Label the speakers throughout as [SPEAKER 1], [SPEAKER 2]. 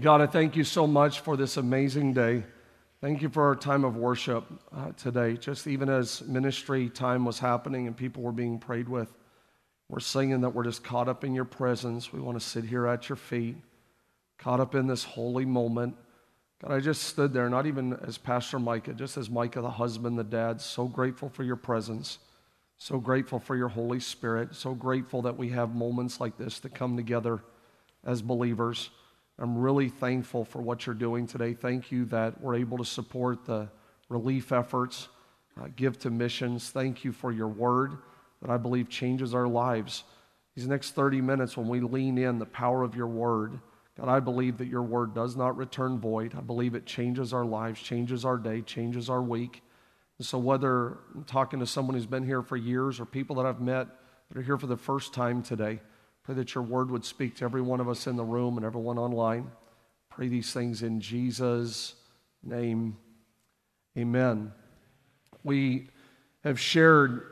[SPEAKER 1] God, I thank you so much for this amazing day. Thank you for our time of worship uh, today. Just even as ministry time was happening and people were being prayed with, we're singing that we're just caught up in your presence. We want to sit here at your feet, caught up in this holy moment. God, I just stood there, not even as Pastor Micah, just as Micah, the husband, the dad, so grateful for your presence, so grateful for your Holy Spirit, so grateful that we have moments like this to come together as believers. I'm really thankful for what you're doing today. Thank you that we're able to support the relief efforts, uh, give to missions. Thank you for your word that I believe changes our lives. These next 30 minutes, when we lean in the power of your word, God, I believe that your word does not return void. I believe it changes our lives, changes our day, changes our week. And so, whether I'm talking to someone who's been here for years or people that I've met that are here for the first time today, Pray that your word would speak to every one of us in the room and everyone online. Pray these things in Jesus' name. Amen. We have shared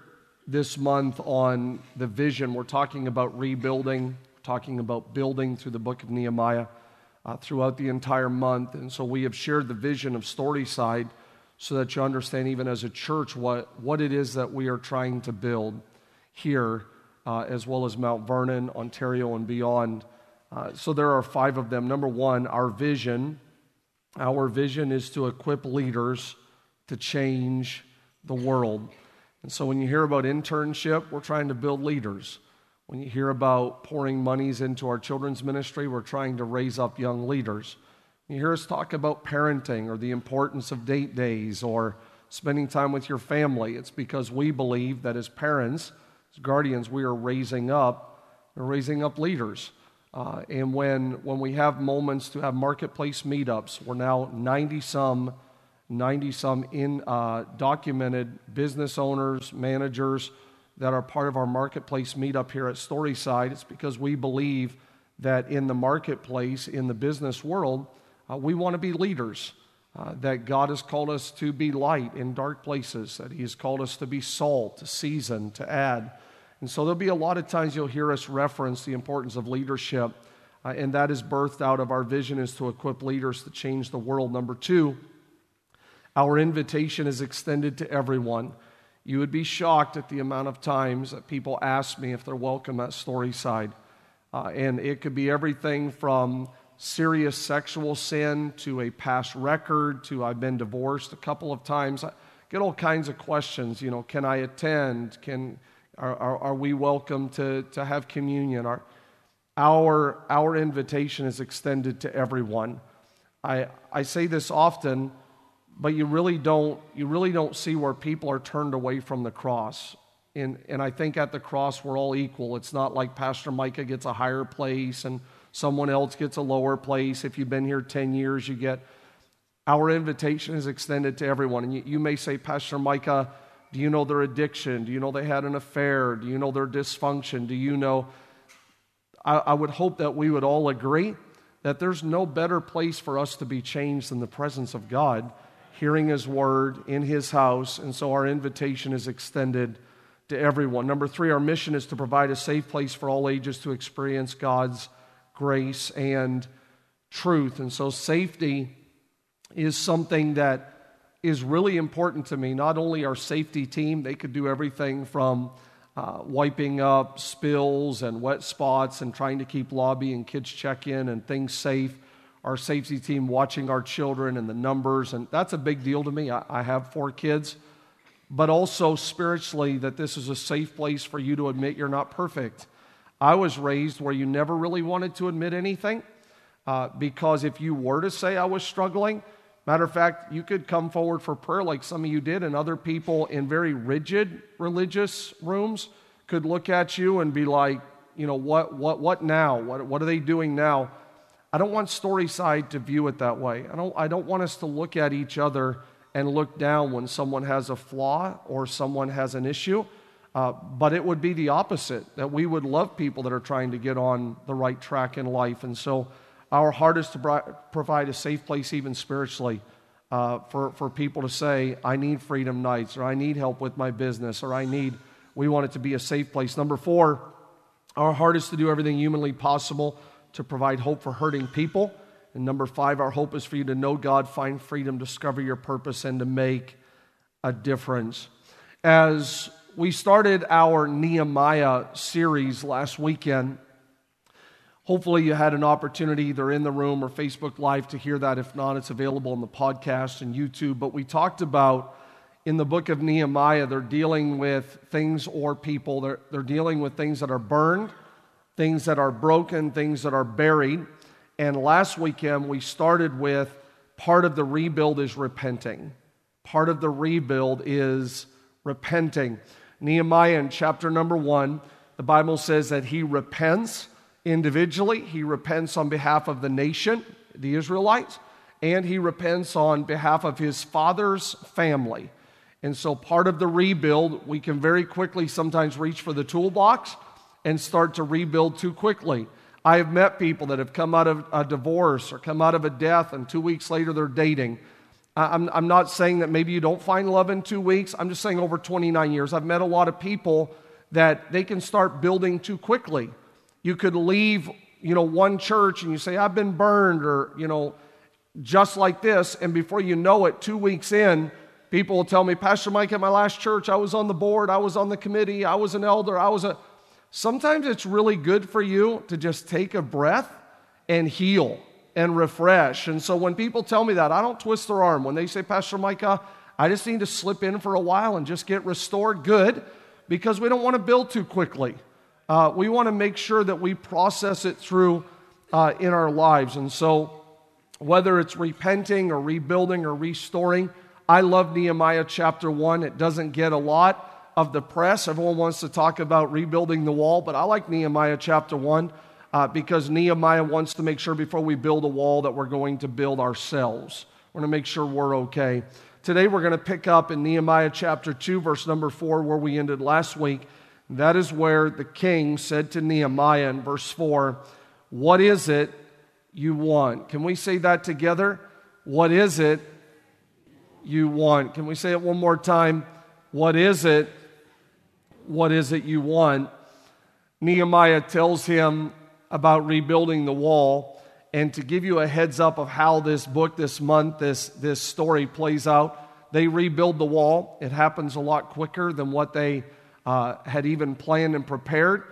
[SPEAKER 1] this month on the vision. We're talking about rebuilding, talking about building through the book of Nehemiah uh, throughout the entire month. And so we have shared the vision of Storyside so that you understand, even as a church, what, what it is that we are trying to build here uh, as well as Mount Vernon, Ontario, and beyond. Uh, so there are five of them. Number one, our vision. Our vision is to equip leaders to change the world. And so when you hear about internship, we're trying to build leaders. When you hear about pouring monies into our children's ministry, we're trying to raise up young leaders. You hear us talk about parenting or the importance of date days or spending time with your family, it's because we believe that as parents, as guardians, we are raising up, we're raising up leaders. Uh, and when, when we have moments to have marketplace meetups, we're now 90 some, 90 some in uh, documented business owners, managers that are part of our marketplace meetup here at Storyside. It's because we believe that in the marketplace, in the business world, uh, we want to be leaders. Uh, that God has called us to be light in dark places, that He has called us to be salt, to season, to add. And so there'll be a lot of times you'll hear us reference the importance of leadership, uh, and that is birthed out of our vision is to equip leaders to change the world. Number two, our invitation is extended to everyone. You would be shocked at the amount of times that people ask me if they're welcome at Storyside. Uh, and it could be everything from serious sexual sin to a past record to I've been divorced a couple of times. I get all kinds of questions. You know, can I attend? Can are, are, are we welcome to, to have communion? Our, our, our invitation is extended to everyone. I, I say this often, but you really don't, you really don't see where people are turned away from the cross. And, and I think at the cross, we're all equal. It's not like Pastor Micah gets a higher place and someone else gets a lower place. If you've been here 10 years, you get. Our invitation is extended to everyone. And you, you may say, Pastor Micah, do you know their addiction? Do you know they had an affair? Do you know their dysfunction? Do you know? I, I would hope that we would all agree that there's no better place for us to be changed than the presence of God, hearing His word in His house. And so our invitation is extended to everyone. Number three, our mission is to provide a safe place for all ages to experience God's grace and truth. And so safety is something that is really important to me. Not only our safety team, they could do everything from uh, wiping up spills and wet spots and trying to keep lobby and kids check in and things safe. Our safety team watching our children and the numbers, and that's a big deal to me. I, I have four kids, but also spiritually, that this is a safe place for you to admit you're not perfect. I was raised where you never really wanted to admit anything uh, because if you were to say I was struggling, Matter of fact, you could come forward for prayer like some of you did, and other people in very rigid religious rooms could look at you and be like, you know, what, what, what now? What, what are they doing now? I don't want Storyside to view it that way. I don't, I don't want us to look at each other and look down when someone has a flaw or someone has an issue. Uh, but it would be the opposite, that we would love people that are trying to get on the right track in life. And so our heart is to provide a safe place, even spiritually, uh, for, for people to say, I need freedom nights, or I need help with my business, or I need, we want it to be a safe place. Number four, our heart is to do everything humanly possible to provide hope for hurting people And number five, our hope is for you to know God, find freedom, discover your purpose, and to make a difference. As we started our Nehemiah series last weekend, hopefully you had an opportunity either in the room or Facebook Live to hear that. If not, it's available on the podcast and YouTube. But we talked about in the book of Nehemiah, they're dealing with things or people, they're, they're dealing with things that are burned, things that are broken, things that are buried. And last weekend, we started with part of the rebuild is repenting. Part of the rebuild is repenting. Nehemiah in chapter number one, the Bible says that he repents individually, he repents on behalf of the nation, the Israelites, and he repents on behalf of his father's family. And so, part of the rebuild, we can very quickly sometimes reach for the toolbox and start to rebuild too quickly. I have met people that have come out of a divorce or come out of a death, and two weeks later they're dating. I'm, I'm not saying that maybe you don't find love in two weeks. I'm just saying over 29 years, I've met a lot of people that they can start building too quickly. You could leave, you know, one church and you say, I've been burned, or, you know, just like this, and before you know it, two weeks in, People will tell me, Pastor Mike, at my last church, I was on the board, I was on the committee, I was an elder, I was a. Sometimes it's really good for you to just take a breath and heal and refresh. And so when people tell me that, I don't twist their arm. When they say, Pastor Micah, uh, I just need to slip in for a while and just get restored, good, because we don't want to build too quickly. Uh, we want to make sure that we process it through uh, in our lives. And so, whether it's repenting or rebuilding or restoring, I love Nehemiah chapter 1. It doesn't get a lot of the press. Everyone wants to talk about rebuilding the wall, but I like Nehemiah chapter 1 uh, because Nehemiah wants to make sure before we build a wall that we're going to build ourselves. We're going to make sure we're okay. Today we're going to pick up in Nehemiah chapter 2, verse number 4, where we ended last week. That is where the king said to Nehemiah in verse 4, What is it you want? Can we say that together? What is it you want. Can we say it one more time? What is it? What is it you want? Nehemiah tells him about rebuilding the wall. And to give you a heads up of how this book, this month, this, this story plays out, they rebuild the wall. It happens a lot quicker than what they uh, had even planned and prepared.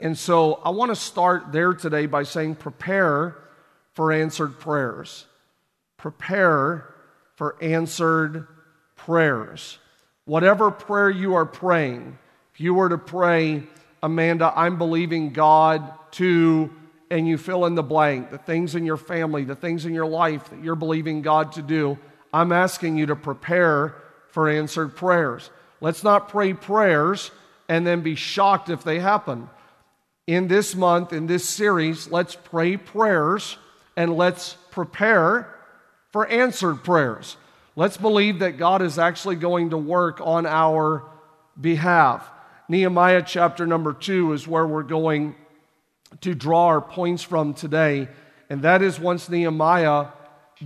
[SPEAKER 1] And so I want to start there today by saying, prepare for answered prayers. Prepare for answered prayers. Whatever prayer you are praying, if you were to pray, Amanda, I'm believing God to, and you fill in the blank, the things in your family, the things in your life that you're believing God to do, I'm asking you to prepare for answered prayers. Let's not pray prayers and then be shocked if they happen. In this month, in this series, let's pray prayers and let's prepare for answered prayers. Let's believe that God is actually going to work on our behalf. Nehemiah chapter number two is where we're going to draw our points from today. And that is once Nehemiah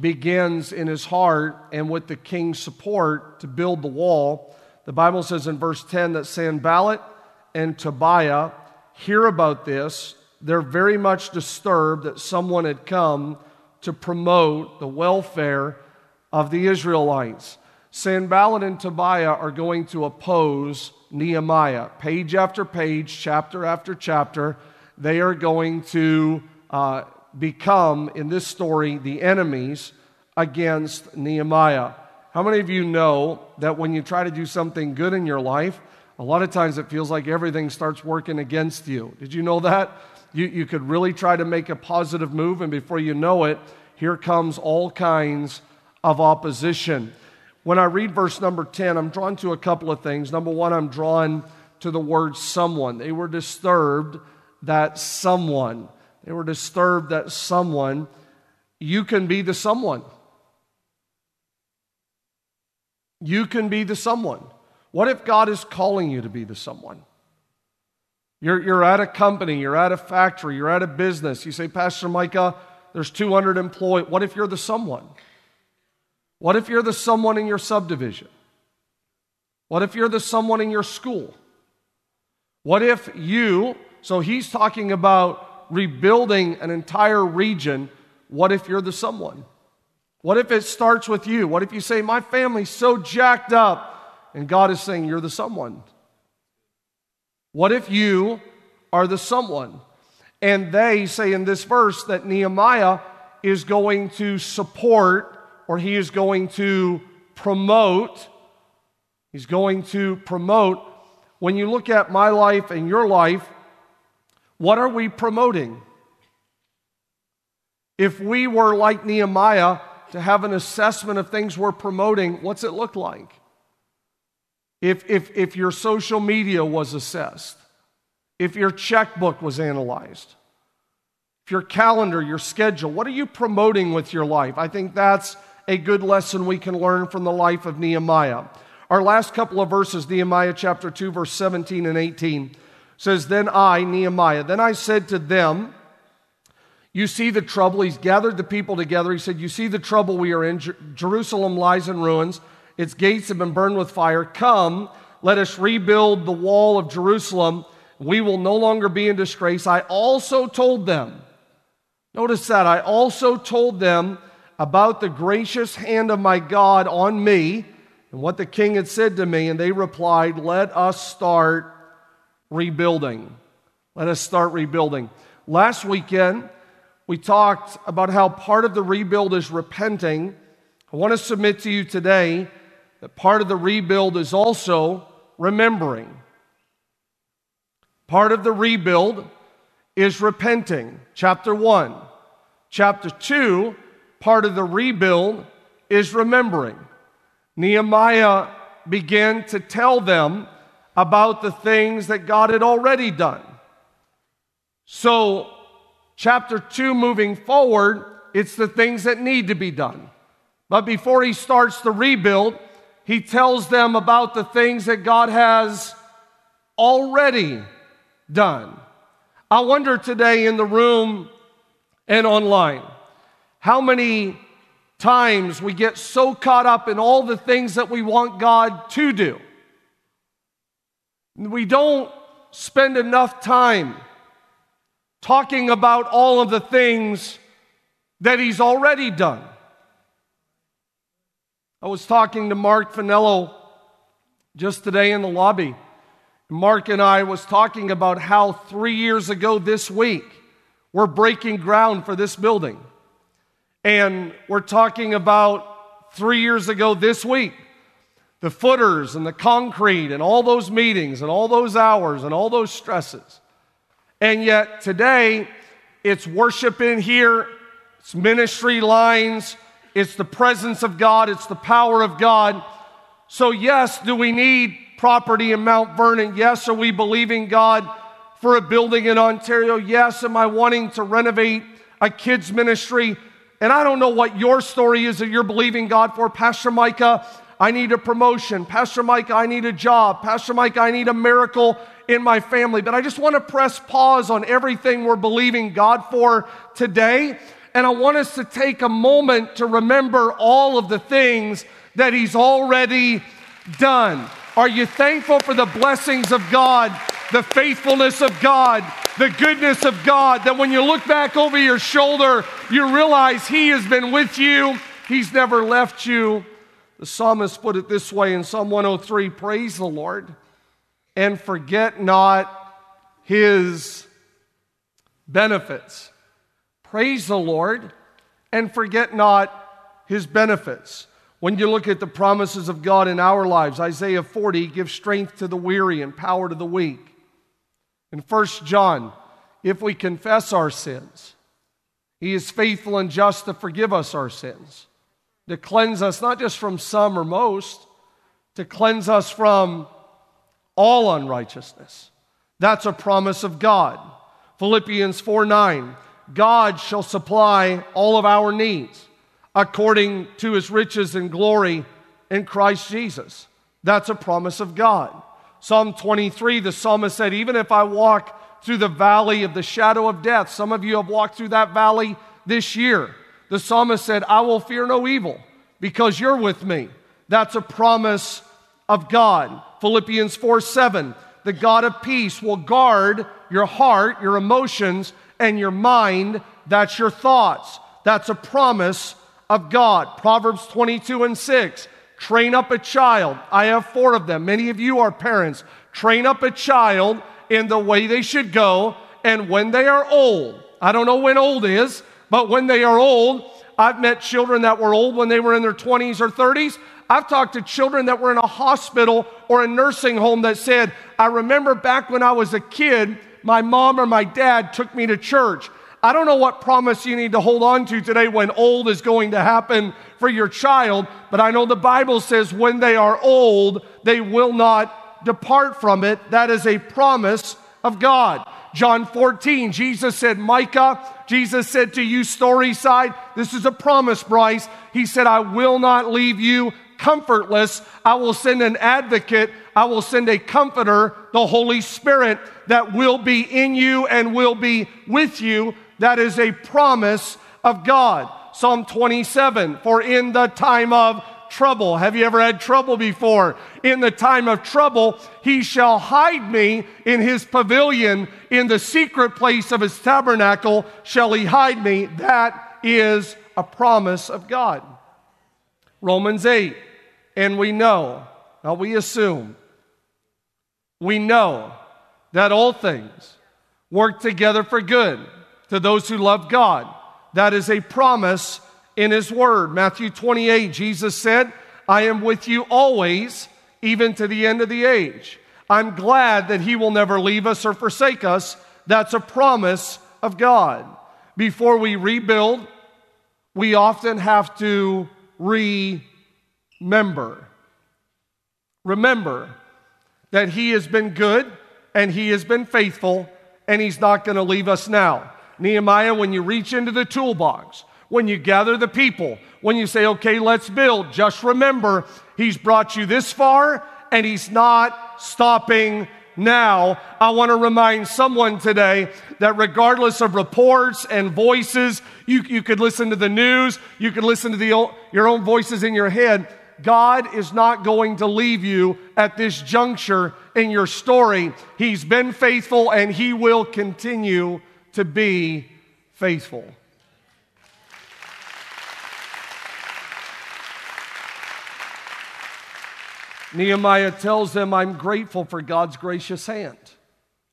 [SPEAKER 1] begins in his heart and with the king's support to build the wall. The Bible says in verse 10 that Sanballat and Tobiah hear about this. They're very much disturbed that someone had come to promote the welfare of the Israelites. Sanballat and Tobiah are going to oppose Nehemiah. Page after page, chapter after chapter, they are going to uh, become, in this story, the enemies against Nehemiah. How many of you know that when you try to do something good in your life, a lot of times it feels like everything starts working against you? Did you know that? You, you could really try to make a positive move, and before you know it, here comes all kinds of opposition. When I read verse number 10, I'm drawn to a couple of things. Number one, I'm drawn to the word someone. They were disturbed that someone, they were disturbed that someone, you can be the someone. You can be the someone. What if God is calling you to be the someone? You're, you're at a company, you're at a factory, you're at a business. You say, Pastor Micah, there's 200 employees. What if you're the someone? What if you're the someone in your subdivision? What if you're the someone in your school? What if you, so he's talking about rebuilding an entire region. What if you're the someone? What if it starts with you? What if you say, My family's so jacked up, and God is saying, You're the someone? What if you are the someone? And they say in this verse that Nehemiah is going to support or he is going to promote. He's going to promote. When you look at my life and your life, what are we promoting? If we were like Nehemiah to have an assessment of things we're promoting, what's it look like? If, if, if your social media was assessed, if your checkbook was analyzed, if your calendar, your schedule, what are you promoting with your life? I think that's a good lesson we can learn from the life of Nehemiah. Our last couple of verses, Nehemiah chapter 2, verse 17 and 18, says, Then I, Nehemiah, then I said to them, You see the trouble. He's gathered the people together. He said, You see the trouble we are in. Jerusalem lies in ruins, its gates have been burned with fire. Come, let us rebuild the wall of Jerusalem. We will no longer be in disgrace. I also told them, notice that, I also told them about the gracious hand of my God on me and what the king had said to me. And they replied, Let us start rebuilding. Let us start rebuilding. Last weekend, we talked about how part of the rebuild is repenting. I want to submit to you today that part of the rebuild is also remembering. Part of the rebuild is repenting. Chapter 1. Chapter 2 part of the rebuild is remembering. Nehemiah began to tell them about the things that God had already done. So, chapter 2 moving forward, it's the things that need to be done. But before he starts the rebuild, he tells them about the things that God has already done. I wonder today in the room and online how many times we get so caught up in all the things that we want God to do. We don't spend enough time talking about all of the things that He's already done. I was talking to Mark Finello just today in the lobby. Mark and I was talking about how three years ago this week we're breaking ground for this building. And we're talking about three years ago this week the footers and the concrete and all those meetings and all those hours and all those stresses. And yet today, it's worship in here, it's ministry lines, it's the presence of God, it's the power of God. So, yes, do we need property in Mount Vernon? Yes, are we believing God for a building in Ontario? Yes, am I wanting to renovate a kids' ministry? And I don't know what your story is that you're believing God for. Pastor Micah, I need a promotion. Pastor Mike, I need a job. Pastor Mike, I need a miracle in my family. But I just want to press pause on everything we're believing God for today. And I want us to take a moment to remember all of the things that He's already done. Are you thankful for the blessings of God, the faithfulness of God, the goodness of God, that when you look back over your shoulder, you realize He has been with you, He's never left you. The psalmist put it this way in Psalm 103 Praise the Lord and forget not His benefits. Praise the Lord and forget not His benefits. When you look at the promises of God in our lives, Isaiah 40 gives strength to the weary and power to the weak. In 1 John, if we confess our sins, he is faithful and just to forgive us our sins, to cleanse us not just from some or most, to cleanse us from all unrighteousness. That's a promise of God. Philippians 4 9, God shall supply all of our needs according to his riches and glory in Christ Jesus. That's a promise of God. Psalm 23, the psalmist said, Even if I walk through the valley of the shadow of death, some of you have walked through that valley this year. The psalmist said, I will fear no evil because you're with me. That's a promise of God. Philippians 4 7, the God of peace will guard your heart, your emotions, and your mind. That's your thoughts. That's a promise of God. Proverbs 22 and 6. Train up a child. I have four of them. Many of you are parents. Train up a child in the way they should go, and when they are old, I don't know when old is, but when they are old, I've met children that were old when they were in their 20s or 30s. I've talked to children that were in a hospital or a nursing home that said, I remember back when I was a kid, my mom or my dad took me to church. I don't know what promise you need to hold on to today when old is going to happen for your child, but I know the Bible says when they are old, they will not depart from it. That is a promise of God. John 14, Jesus said, Micah, Jesus said to you, Storyside, this is a promise, Bryce. He said, I will not leave you comfortless. I will send an advocate. I will send a comforter, the Holy Spirit, that will be in you and will be with you. That is a promise of God. Psalm 27, for in the time of trouble. Have you ever had trouble before? In the time of trouble, he shall hide me in his pavilion. In the secret place of his tabernacle shall he hide me. That is a promise of God. Romans 8. And we know, now we assume, we know that all things work together for good to those who love God. That is a promise in His Word. Matthew 28, Jesus said, I am with you always, even to the end of the age. I'm glad that He will never leave us or forsake us. That's a promise of God. Before we rebuild, we often have to remember. Remember that He has been good and He has been faithful and He's not going to leave us now. Nehemiah, when you reach into the toolbox, when you gather the people, when you say, okay, let's build, just remember He's brought you this far and He's not stopping now. I want to remind someone today that regardless of reports and voices, you, you could listen to the news, you could listen to the, your own voices in your head. God is not going to leave you at this juncture in your story. He's been faithful and He will continue to be faithful. Nehemiah tells them, I'm grateful for God's gracious hand.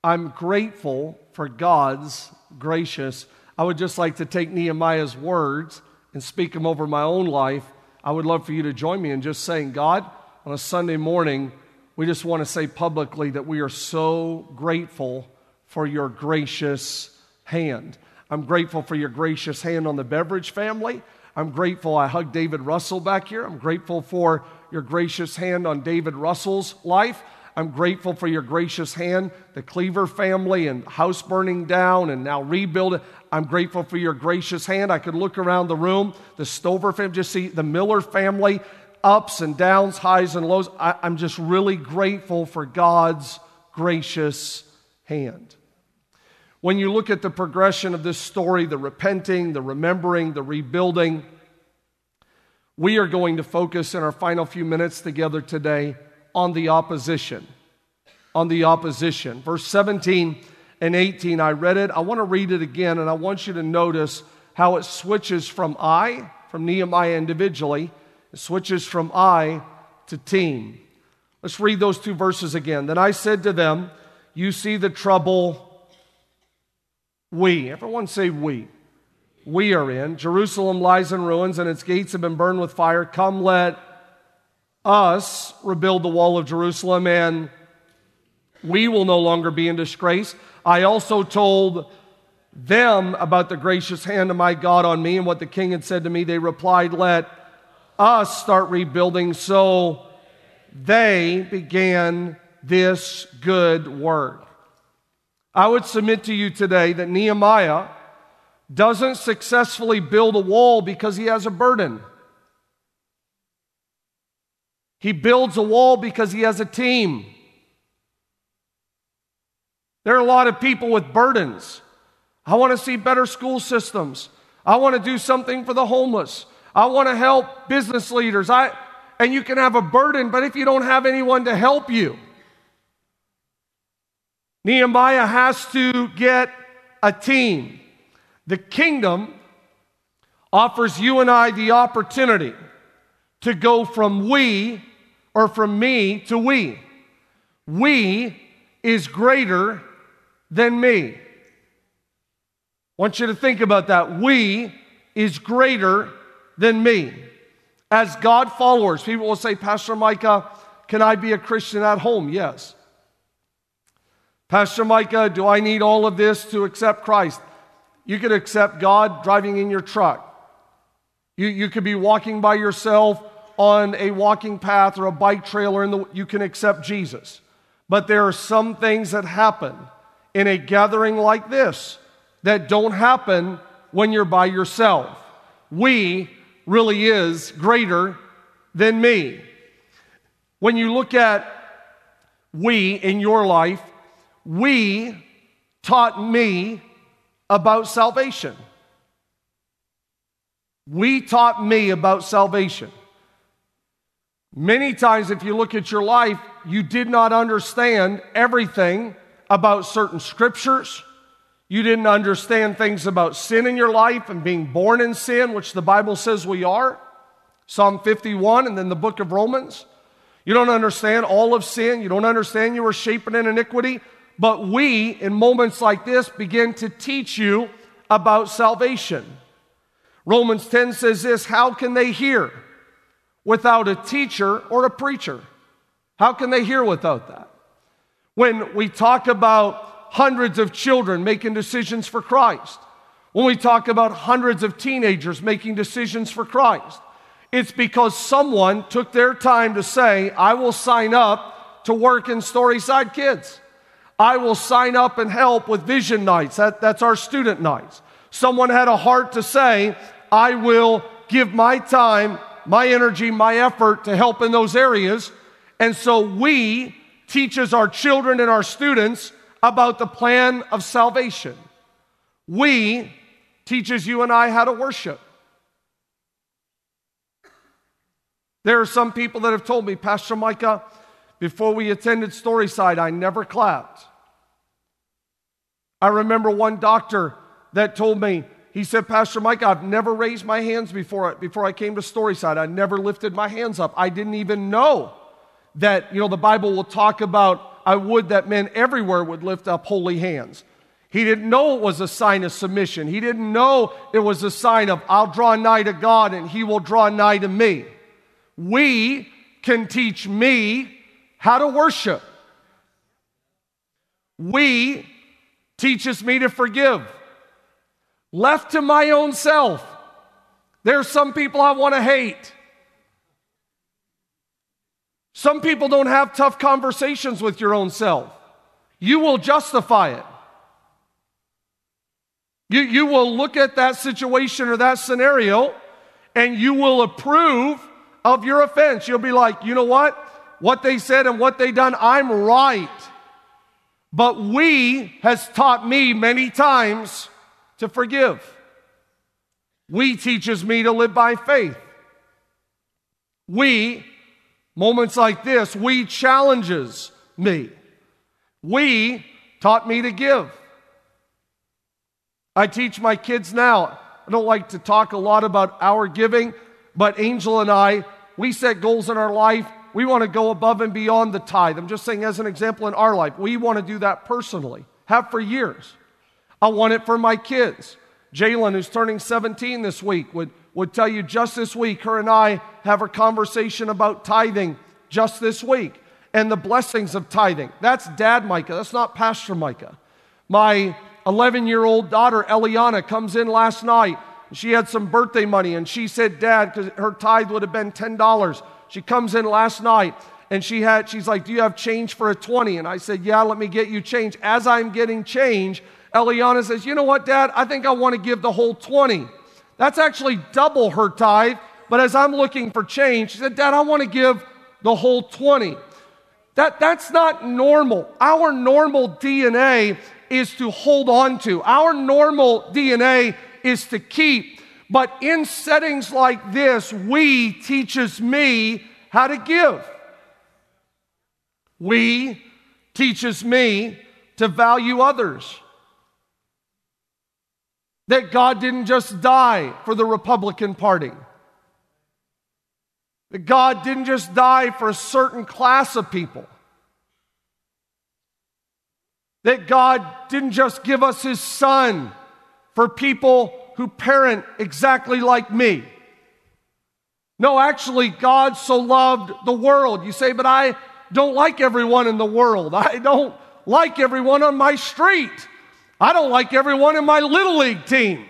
[SPEAKER 1] I'm grateful for God's gracious. I would just like to take Nehemiah's words and speak them over my own life. I would love for you to join me in just saying, God, on a Sunday morning, we just want to say publicly that we are so grateful for your gracious hand. I'm grateful for your gracious hand on the Beveridge family. I'm grateful I hugged David Russell back here. I'm grateful for your gracious hand on David Russell's life. I'm grateful for your gracious hand, the Cleaver family and house burning down and now rebuilding. I'm grateful for your gracious hand. I could look around the room, the Stover family, just see the Miller family, ups and downs, highs and lows. I, I'm just really grateful for God's gracious hand. When you look at the progression of this story, the repenting, the remembering, the rebuilding, we are going to focus in our final few minutes together today on the opposition. On the opposition. Verse 17 and 18, I read it. I want to read it again, and I want you to notice how it switches from I, from Nehemiah individually, it switches from I to team. Let's read those two verses again. Then I said to them, You see the trouble we, everyone say we we are in. Jerusalem lies in ruins and its gates have been burned with fire. Come, let us rebuild the wall of Jerusalem and we will no longer be in disgrace. I also told them about the gracious hand of my God on me and what the king had said to me. They replied, Let us start rebuilding. So they began this good work. I would submit to you today that Nehemiah doesn't successfully build a wall because he has a burden. He builds a wall because he has a team. There are a lot of people with burdens. I want to see better school systems. I want to do something for the homeless. I want to help business leaders. I, and you can have a burden, but if you don't have anyone to help you, Nehemiah has to get a team. The kingdom offers you and I the opportunity to go from we or from me to we. We is greater than me. I want you to think about that. We is greater than me. As God followers, people will say, Pastor Micah, can I be a Christian at home? Yes. Pastor Micah, do I need all of this to accept Christ? You could accept God driving in your truck. You, you could be walking by yourself on a walking path or a bike trailer, and you can accept Jesus. But there are some things that happen in a gathering like this that don't happen when you're by yourself. We really is greater than me. When you look at we in your life, we taught me about salvation. We taught me about salvation. Many times, if you look at your life, you did not understand everything about certain scriptures. You didn't understand things about sin in your life and being born in sin, which the Bible says we are. Psalm 51 and then the book of Romans. You don't understand all of sin. You don't understand you were shapen in iniquity. But we, in moments like this, begin to teach you about salvation. Romans 10 says this How can they hear? without a teacher or a preacher? How can they hear without that? When we talk about hundreds of children making decisions for Christ, when we talk about hundreds of teenagers making decisions for Christ, it's because someone took their time to say, I will sign up to work in Storyside Kids. I will sign up and help with vision nights. That, that's our student nights. Someone had a heart to say, I will give my time my energy, my effort to help in those areas. And so we teaches our children and our students about the plan of salvation. We teaches you and I how to worship. There are some people that have told me, Pastor Micah, before we attended Storyside, I never clapped. I remember one doctor that told me, he said, Pastor Mike, I've never raised my hands before, before I came to Storyside. I never lifted my hands up. I didn't even know that, you know, the Bible will talk about, I would that men everywhere would lift up holy hands. He didn't know it was a sign of submission. He didn't know it was a sign of, I'll draw nigh to God and he will draw nigh to me. We can teach me how to worship. We teaches me to forgive. Left to my own self, there's some people I want to hate. Some people don't have tough conversations with your own self. You will justify it. You, you will look at that situation or that scenario and you will approve of your offense. You'll be like, you know what? What they said and what they done, I'm right. But we has taught me many times to forgive. We teaches me to live by faith. We, moments like this, we challenges me. We taught me to give. I teach my kids now. I don't like to talk a lot about our giving, but Angel and I, we set goals in our life. We want to go above and beyond the tithe. I'm just saying, as an example in our life, we want to do that personally, have for years. I want it for my kids. Jalen, who's turning 17 this week, would, would tell you just this week, her and I have a conversation about tithing just this week and the blessings of tithing. That's Dad Micah, that's not Pastor Micah. My 11 year old daughter, Eliana, comes in last night. She had some birthday money and she said, Dad, because her tithe would have been $10. She comes in last night and she had, she's like, Do you have change for a 20? And I said, Yeah, let me get you change. As I'm getting change, Eliana says, You know what, Dad? I think I want to give the whole 20. That's actually double her tithe. But as I'm looking for change, she said, Dad, I want to give the whole 20. That, that's not normal. Our normal DNA is to hold on to, our normal DNA is to keep. But in settings like this, we teaches me how to give. We teaches me to value others. That God didn't just die for the Republican Party. That God didn't just die for a certain class of people. That God didn't just give us His Son for people who parent exactly like me. No, actually, God so loved the world. You say, but I don't like everyone in the world. I don't like everyone on my street. I don't like everyone in my little league team.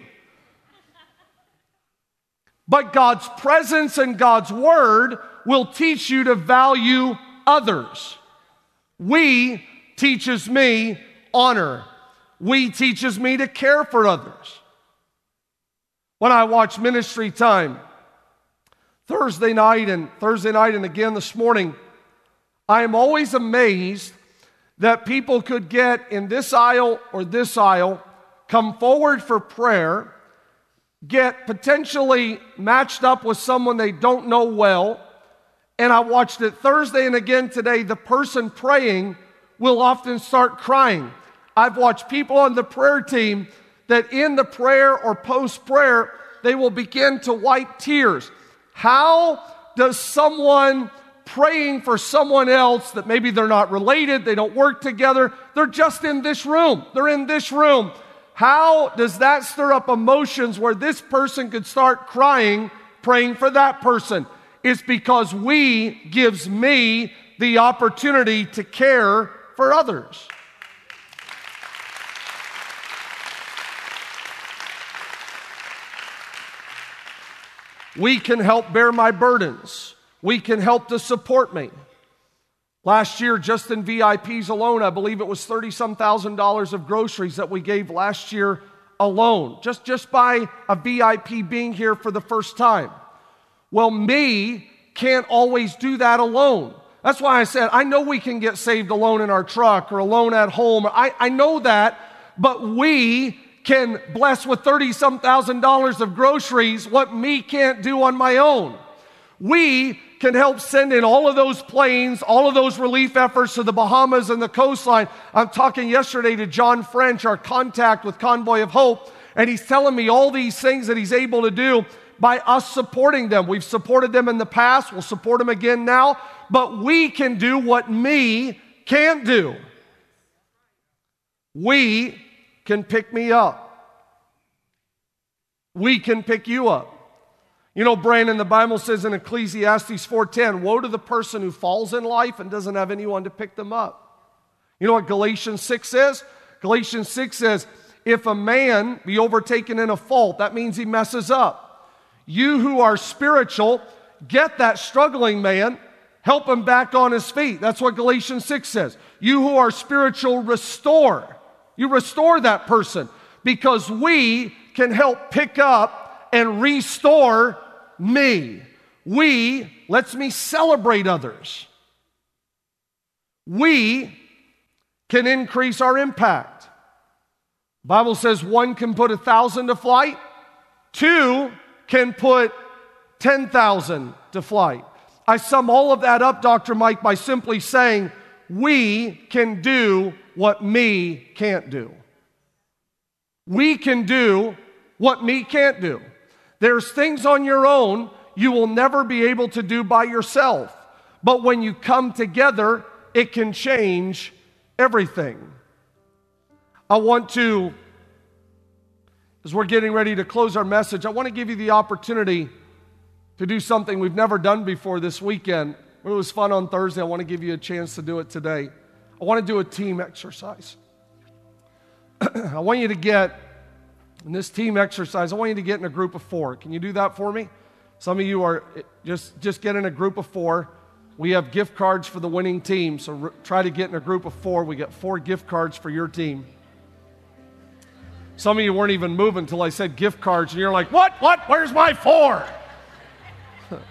[SPEAKER 1] But God's presence and God's word will teach you to value others. We teaches me honor. We teaches me to care for others. When I watch ministry time, Thursday night and Thursday night and again this morning, I am always amazed that people could get in this aisle or this aisle, come forward for prayer, get potentially matched up with someone they don't know well. And I watched it Thursday and again today. The person praying will often start crying. I've watched people on the prayer team that in the prayer or post prayer, they will begin to wipe tears. How does someone praying for someone else that maybe they're not related, they don't work together, they're just in this room, they're in this room. How does that stir up emotions where this person could start crying praying for that person? It's because we gives me the opportunity to care for others. We can help bear my burdens. We can help to support me. Last year, just in VIPs alone, I believe it was 30 some thousand dollars of groceries that we gave last year alone, just, just by a VIP being here for the first time. Well, me can't always do that alone. That's why I said, I know we can get saved alone in our truck or alone at home. I, I know that, but we can bless with 30 some thousand dollars of groceries what me can't do on my own. We can help send in all of those planes, all of those relief efforts to the Bahamas and the coastline. I'm talking yesterday to John French, our contact with Convoy of Hope, and he's telling me all these things that he's able to do by us supporting them. We've supported them in the past, we'll support them again now, but we can do what me can't do. We can pick me up. We can pick you up. You know, Brandon, the Bible says in Ecclesiastes 4:10, woe to the person who falls in life and doesn't have anyone to pick them up. You know what Galatians 6 says? Galatians 6 says, if a man be overtaken in a fault, that means he messes up. You who are spiritual, get that struggling man, help him back on his feet. That's what Galatians 6 says. You who are spiritual, restore. You restore that person because we can help pick up and restore me. We lets me celebrate others. We can increase our impact. Bible says one can put a thousand to flight, two can put 10,000 to flight. I sum all of that up, Dr. Mike, by simply saying we can do what me can't do. We can do what me can't do. There's things on your own you will never be able to do by yourself. But when you come together, it can change everything. I want to, as we're getting ready to close our message, I want to give you the opportunity to do something we've never done before this weekend. It was fun on Thursday. I want to give you a chance to do it today. I want to do a team exercise. I want you to get, in this team exercise, I want you to get in a group of four. Can you do that for me? Some of you are eh, just, just get in a group of four. We have gift cards for the winning team, so re- try to get in a group of four. We get four gift cards for your team. Some of you weren't even moving until I said gift cards, and you're like, what? What? Where's my four?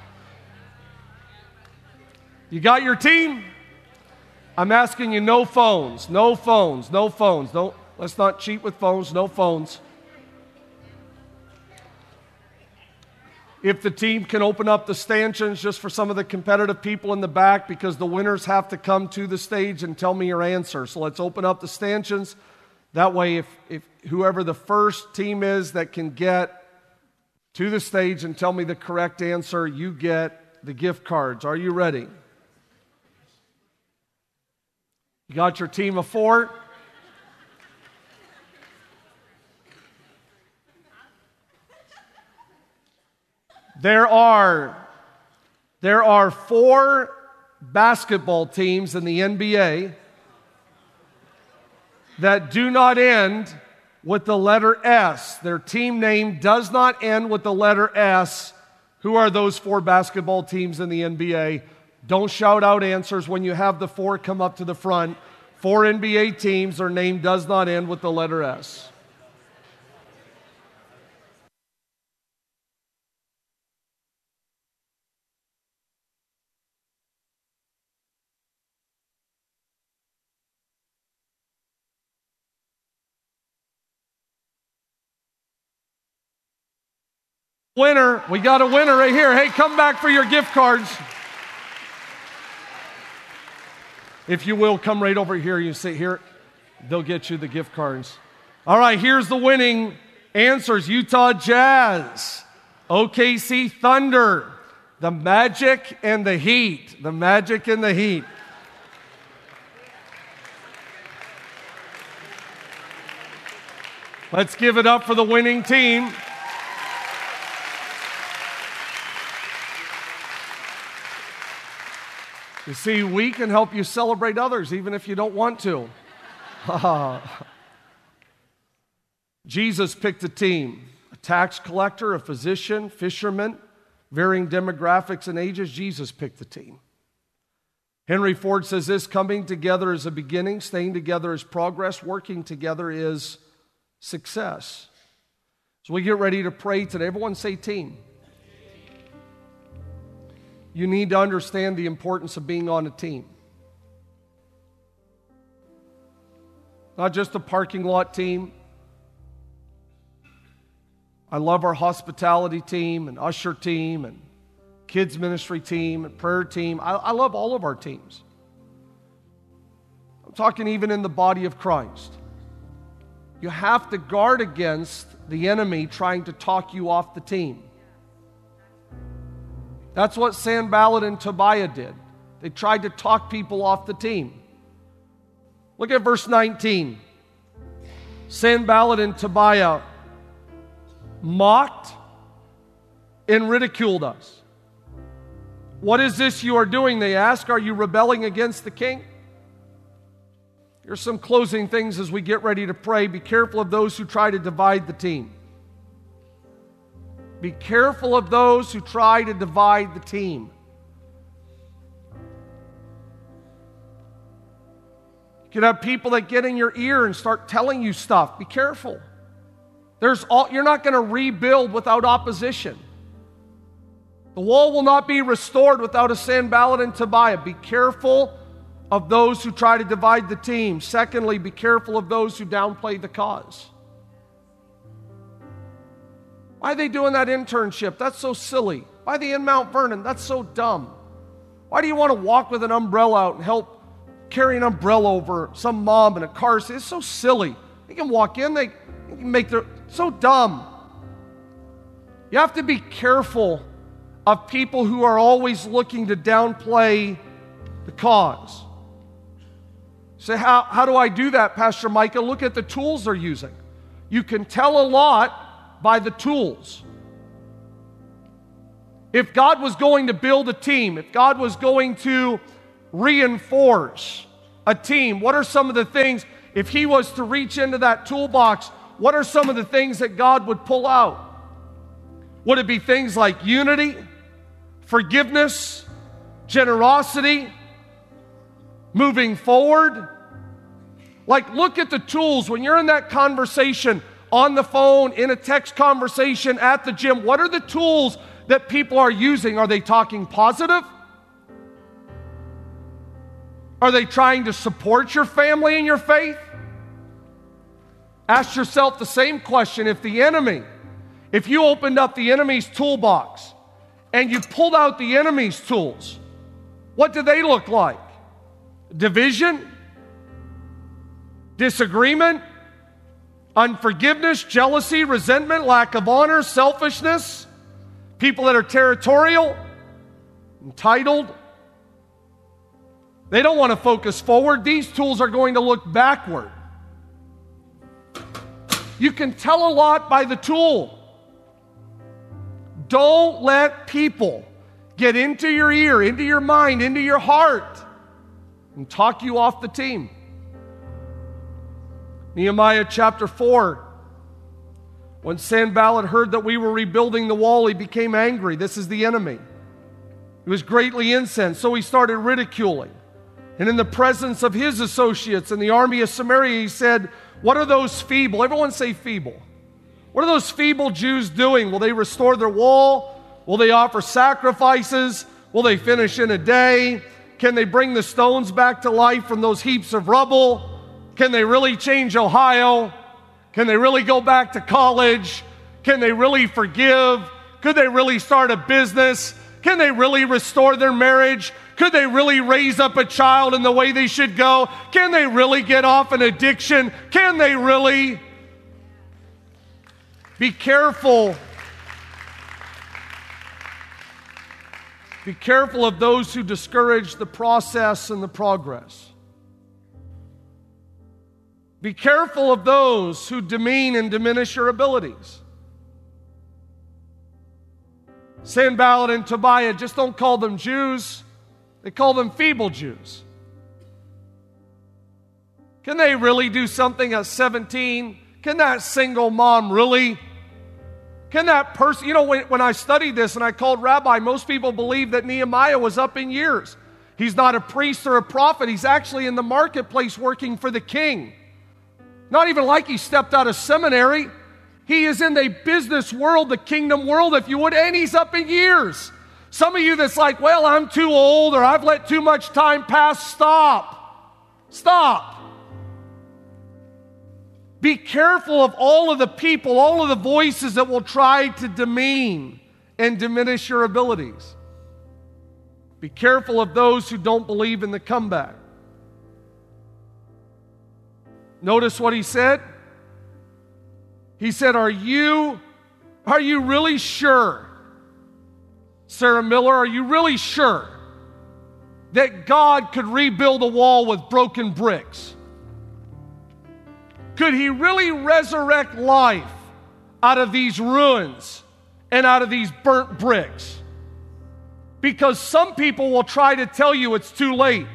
[SPEAKER 1] you got your team? I'm asking you no phones, no phones, no phones. Don't, let's not cheat with phones, no phones. If the team can open up the stanchions just for some of the competitive people in the back, because the winners have to come to the stage and tell me your answer. So let's open up the stanchions. That way, if, if whoever the first team is that can get to the stage and tell me the correct answer, you get the gift cards. Are you ready? You got your team of four? There are, there are four basketball teams in the NBA that do not end with the letter S. Their team name does not end with the letter S. Who are those four basketball teams in the NBA? Don't shout out answers when you have the four come up to the front. Four NBA teams, their name does not end with the letter S. Winner. We got a winner right here. Hey, come back for your gift cards. If you will, come right over here. You sit here. They'll get you the gift cards. All right, here's the winning answers Utah Jazz, OKC Thunder, the Magic and the Heat. The Magic and the Heat. Let's give it up for the winning team. You see, we can help you celebrate others even if you don't want to. Jesus picked a team a tax collector, a physician, fisherman, varying demographics and ages. Jesus picked the team. Henry Ford says this coming together is a beginning, staying together is progress, working together is success. So we get ready to pray today. Everyone say team you need to understand the importance of being on a team. Not just a parking lot team. I love our hospitality team and usher team and kids ministry team and prayer team. I, I love all of our teams. I'm talking even in the body of Christ. You have to guard against the enemy trying to talk you off the team. That's what Sanballat and Tobiah did. They tried to talk people off the team. Look at verse 19. Sanballat and Tobiah mocked and ridiculed us. What is this you are doing? They ask. Are you rebelling against the king? Here's some closing things as we get ready to pray. Be careful of those who try to divide the team. Be careful of those who try to divide the team. You can have people that get in your ear and start telling you stuff. Be careful. There's all, you're not going to rebuild without opposition. The wall will not be restored without a Sanballat and Tobiah. Be careful of those who try to divide the team. Secondly, be careful of those who downplay the cause. Why are they doing that internship? That's so silly. Why are they in Mount Vernon? That's so dumb. Why do you want to walk with an umbrella out and help carry an umbrella over some mom in a car? It's so silly. They can walk in, they can make their so dumb. You have to be careful of people who are always looking to downplay the cause. Say, how, how do I do that, Pastor Micah? Look at the tools they're using. You can tell a lot by the tools. If God was going to build a team, if God was going to reinforce a team, what are some of the things, if He was to reach into that toolbox, what are some of the things that God would pull out? Would it be things like unity, forgiveness, generosity, moving forward? Like, look at the tools when you're in that conversation on the phone, in a text conversation, at the gym? What are the tools that people are using? Are they talking positive? Are they trying to support your family and your faith? Ask yourself the same question if the enemy, if you opened up the enemy's toolbox and you pulled out the enemy's tools, what do they look like? Division? Disagreement? Unforgiveness, jealousy, resentment, lack of honor, selfishness, people that are territorial, entitled. They don't want to focus forward. These tools are going to look backward. You can tell a lot by the tool. Don't let people get into your ear, into your mind, into your heart, and talk you off the team. Nehemiah chapter 4. When Sanballat heard that we were rebuilding the wall, he became angry. This is the enemy. He was greatly incensed, so he started ridiculing. And in the presence of his associates in the army of Samaria, he said, What are those feeble? Everyone say feeble. What are those feeble Jews doing? Will they restore their wall? Will they offer sacrifices? Will they finish in a day? Can they bring the stones back to life from those heaps of rubble? Can they really change Ohio? Can they really go back to college? Can they really forgive? Could they really start a business? Can they really restore their marriage? Could they really raise up a child in the way they should go? Can they really get off an addiction? Can they really? Be careful. Be careful of those who discourage the process and the progress. Be careful of those who demean and diminish your abilities. Sanballat and Tobiah just don't call them Jews, they call them feeble Jews. Can they really do something at 17? Can that single mom really can that person, you know, when, when I studied this and I called rabbi, most people believe that Nehemiah was up in years. He's not a priest or a prophet. He's actually in the marketplace working for the king. Not even like he stepped out of seminary. He is in the business world, the kingdom world, if you would, and he's up in years. Some of you that's like, well, I'm too old or I've let too much time pass, stop. Stop. Be careful of all of the people, all of the voices that will try to demean and diminish your abilities. Be careful of those who don't believe in the comeback. Notice what he said? He said, Are you, are you really sure, Sarah Miller, are you really sure that God could rebuild a wall with broken bricks? Could he really resurrect life out of these ruins and out of these burnt bricks? Because some people will try to tell you it's too late.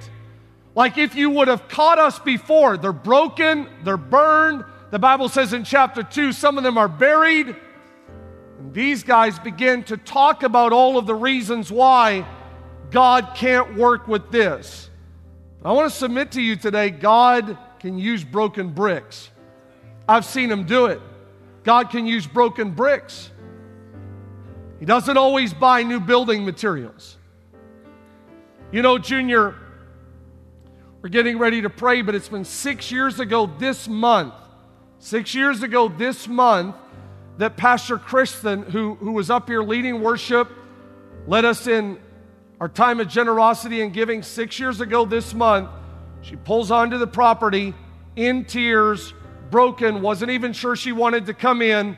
[SPEAKER 1] Like if you would have caught us before, they're broken, they're burned. The Bible says in chapter 2, some of them are buried. And these guys begin to talk about all of the reasons why God can't work with this. I want to submit to you today God can use broken bricks. I've seen him do it. God can use broken bricks. He doesn't always buy new building materials. You know, Junior, we're getting ready to pray, but it's been six years ago this month, six years ago this month, that Pastor Kristen, who, who was up here leading worship, led us in our time of generosity and giving six years ago this month. She pulls onto the property in tears broken, wasn't even sure she wanted to come in.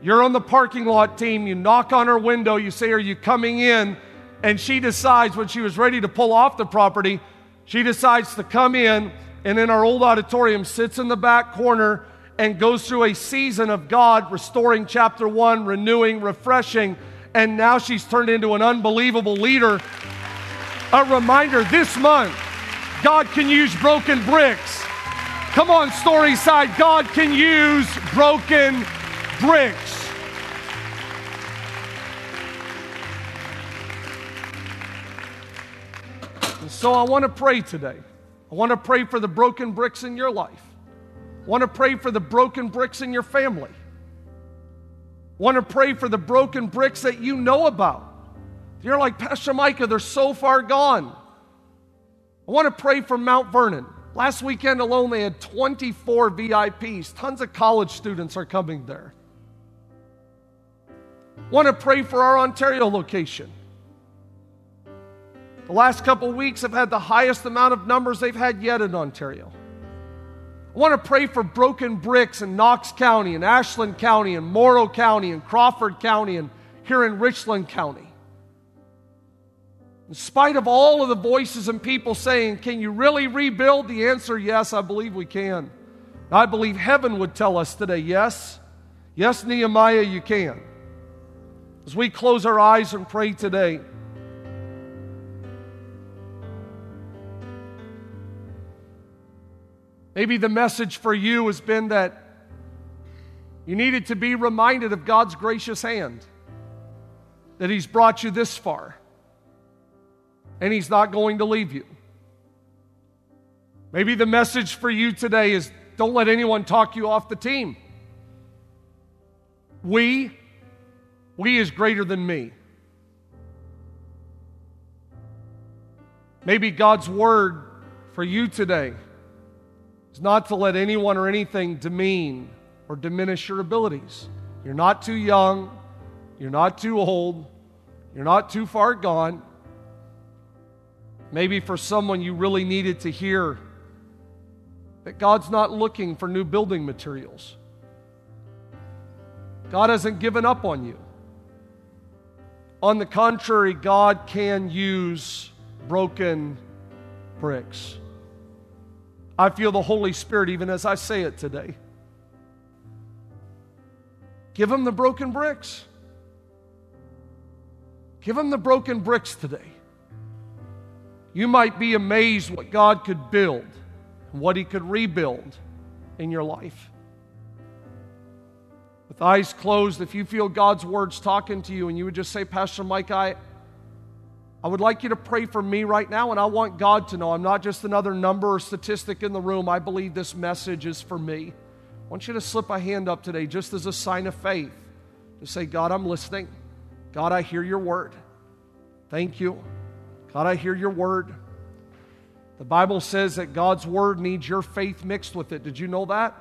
[SPEAKER 1] You're on the parking lot team. You knock on her window. You say, Are you coming in? And she decides when she was ready to pull off the property, she decides to come in and in our old auditorium sits in the back corner and goes through a season of God restoring chapter one, renewing, refreshing. And now she's turned into an unbelievable leader. A reminder this month, God can use broken bricks Come on, Storyside. God can use broken bricks. So I want to pray today. I want to pray for the broken bricks in your life. I want to pray for the broken bricks in your family. I want to pray for the broken bricks that you know about. You're like, Pastor Micah, they're so far gone. I want to pray for Mount Vernon. Last weekend alone, they had 24 VIPs. Tons of college students are coming there. Want to pray for our Ontario location. The last couple weeks have had the highest amount of numbers they've had yet in Ontario. I want to pray for broken bricks in Knox County and Ashland County and Morrow County and Crawford County and here in Richland County. In spite of all of the voices and people saying, Can you really rebuild? The answer, yes, I believe we can. I believe heaven would tell us today, yes. Yes, Nehemiah, you can. As we close our eyes and pray today, maybe the message for you has been that you needed to be reminded of God's gracious hand, that He's brought you this far and He's not going to leave you. Maybe the message for you today is don't let anyone talk you off the team. We, we is greater than me. Maybe God's word for you today is not to let anyone or anything demean or diminish your abilities. You're not too young, you're not too old, you're not too far gone. Maybe for someone you really needed to hear that God's not looking for new building materials. God hasn't given up on you. On the contrary, God can use broken bricks. I feel the Holy Spirit even as I say it today. Give them the broken bricks. Give them the broken bricks today you might be amazed what God could build, and what He could rebuild in your life. With eyes closed, if you feel God's words talking to you and you would just say, Pastor Micah, I, I would like you to pray for me right now, and I want God to know I'm not just another number or statistic in the room. I believe this message is for me. I want you to slip a hand up today just as a sign of faith to say, God, I'm listening. God, I hear your word. Thank you. God, I hear your word. The Bible says that God's word needs your faith mixed with it. Did you know that?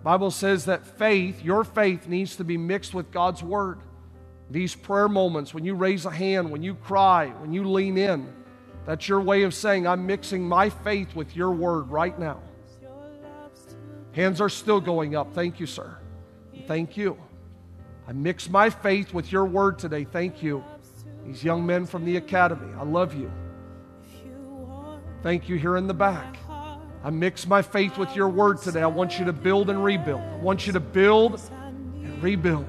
[SPEAKER 1] The Bible says that faith, your faith needs to be mixed with God's word. These prayer moments, when you raise a hand, when you cry, when you lean in, that's your way of saying, I'm mixing my faith with your word right now. Hands are still going up. Thank you, sir. Thank you. I mix my faith with your word today. Thank you. These young men from the academy, I love you. Thank you here in the back. I mix my faith with your word today. I want you to build and rebuild. I want you to build and rebuild.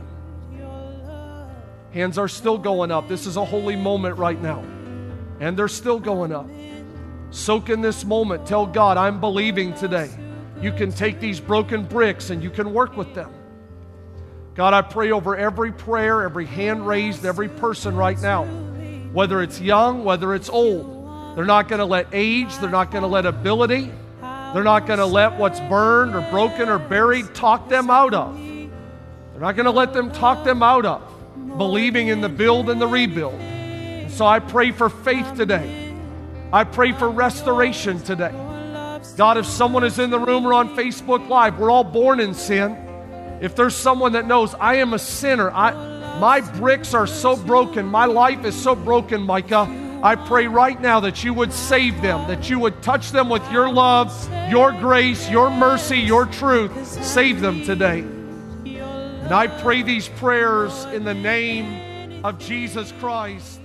[SPEAKER 1] Hands are still going up. This is a holy moment right now. And they're still going up. Soak in this moment. Tell God, I'm believing today. You can take these broken bricks and you can work with them. God, I pray over every prayer, every hand raised, every person right now, whether it's young, whether it's old. They're not going to let age, they're not going to let ability, they're not going to let what's burned or broken or buried talk them out of. They're not going to let them talk them out of believing in the build and the rebuild. And so I pray for faith today. I pray for restoration today. God, if someone is in the room or on Facebook Live, we're all born in sin. If there's someone that knows I am a sinner, I, my bricks are so broken, my life is so broken, Micah, I pray right now that you would save them, that you would touch them with your love, your grace, your mercy, your truth. Save them today. And I pray these prayers in the name of Jesus Christ.